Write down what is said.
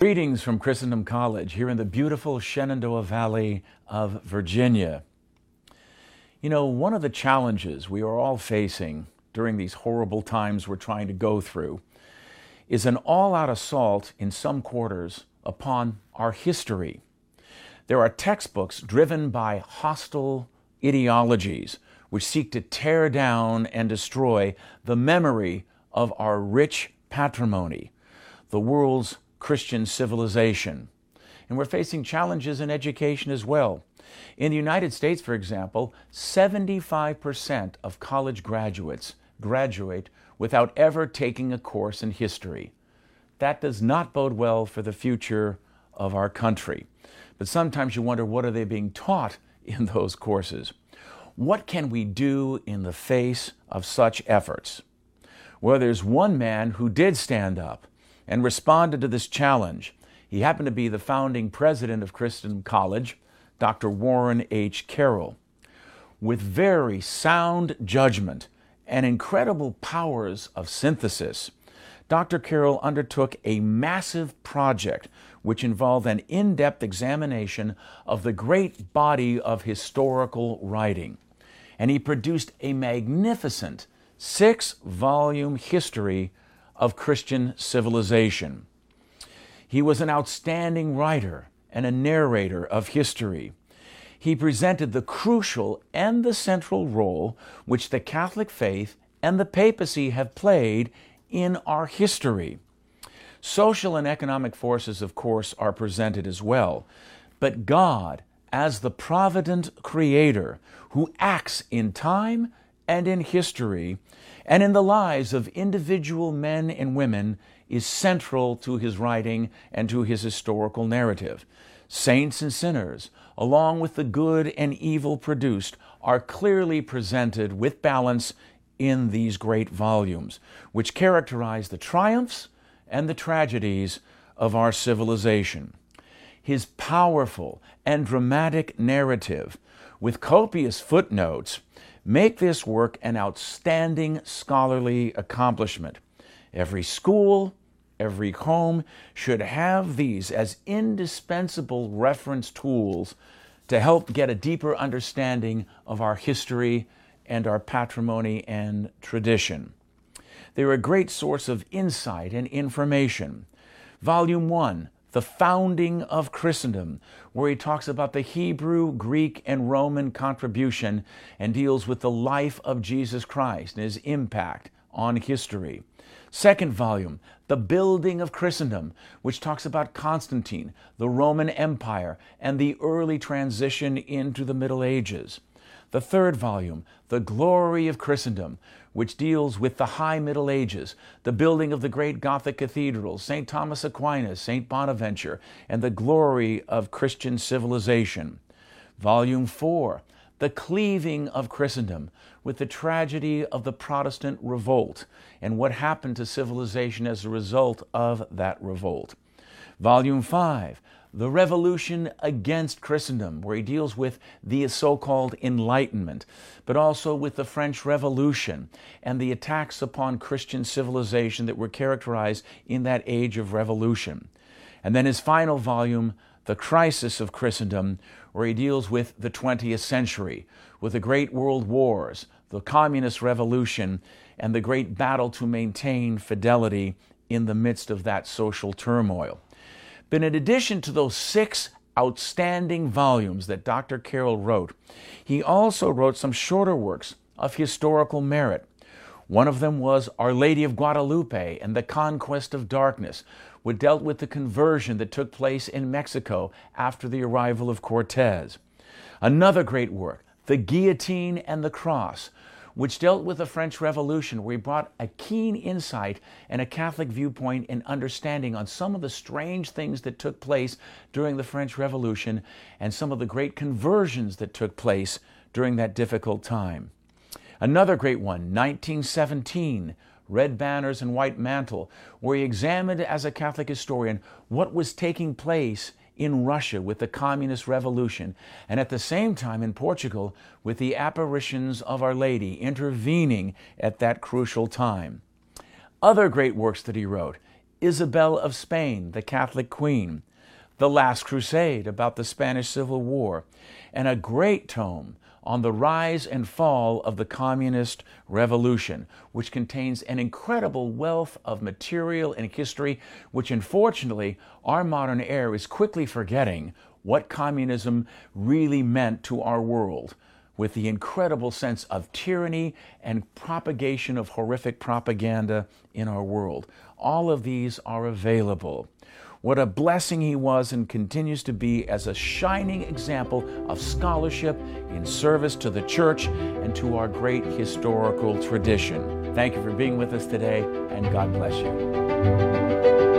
Greetings from Christendom College here in the beautiful Shenandoah Valley of Virginia. You know, one of the challenges we are all facing during these horrible times we're trying to go through is an all out assault in some quarters upon our history. There are textbooks driven by hostile ideologies which seek to tear down and destroy the memory of our rich patrimony, the world's Christian civilization. And we're facing challenges in education as well. In the United States, for example, 75% of college graduates graduate without ever taking a course in history. That does not bode well for the future of our country. But sometimes you wonder what are they being taught in those courses? What can we do in the face of such efforts? Well, there's one man who did stand up and responded to this challenge. He happened to be the founding president of Christendom College, Dr. Warren H. Carroll. With very sound judgment and incredible powers of synthesis, Dr. Carroll undertook a massive project which involved an in depth examination of the great body of historical writing. And he produced a magnificent six volume history of Christian civilization. He was an outstanding writer and a narrator of history. He presented the crucial and the central role which the Catholic faith and the papacy have played in our history. Social and economic forces, of course, are presented as well, but God, as the provident creator who acts in time and in history, and in the lives of individual men and women is central to his writing and to his historical narrative. Saints and sinners, along with the good and evil produced, are clearly presented with balance in these great volumes, which characterize the triumphs and the tragedies of our civilization. His powerful and dramatic narrative, with copious footnotes, make this work an outstanding scholarly accomplishment. Every school, every home should have these as indispensable reference tools to help get a deeper understanding of our history and our patrimony and tradition. They're a great source of insight and information. Volume 1 the founding of Christendom, where he talks about the Hebrew, Greek, and Roman contribution and deals with the life of Jesus Christ and his impact on history. Second volume, The Building of Christendom, which talks about Constantine, the Roman Empire, and the early transition into the Middle Ages. The third volume, The Glory of Christendom, which deals with the High Middle Ages, the building of the great Gothic cathedrals, St. Thomas Aquinas, St. Bonaventure, and the glory of Christian civilization. Volume 4, The Cleaving of Christendom, with the tragedy of the Protestant revolt and what happened to civilization as a result of that revolt. Volume 5, the revolution against Christendom, where he deals with the so called Enlightenment, but also with the French Revolution and the attacks upon Christian civilization that were characterized in that age of revolution. And then his final volume, The Crisis of Christendom, where he deals with the 20th century, with the great world wars, the communist revolution, and the great battle to maintain fidelity in the midst of that social turmoil. But in addition to those six outstanding volumes that Dr. Carroll wrote, he also wrote some shorter works of historical merit. One of them was Our Lady of Guadalupe and the Conquest of Darkness, which dealt with the conversion that took place in Mexico after the arrival of Cortez. Another great work, The Guillotine and the Cross, which dealt with the French Revolution, where he brought a keen insight and a Catholic viewpoint and understanding on some of the strange things that took place during the French Revolution and some of the great conversions that took place during that difficult time. Another great one, 1917, Red Banners and White Mantle, where he examined as a Catholic historian what was taking place in Russia with the Communist Revolution, and at the same time in Portugal with the apparitions of Our Lady intervening at that crucial time. Other great works that he wrote Isabel of Spain, the Catholic Queen, The Last Crusade about the Spanish Civil War, and a great tome on the rise and fall of the communist revolution, which contains an incredible wealth of material and history, which unfortunately our modern era is quickly forgetting what communism really meant to our world with the incredible sense of tyranny and propagation of horrific propaganda in our world. All of these are available. What a blessing he was and continues to be as a shining example of scholarship in service to the church and to our great historical tradition. Thank you for being with us today, and God bless you.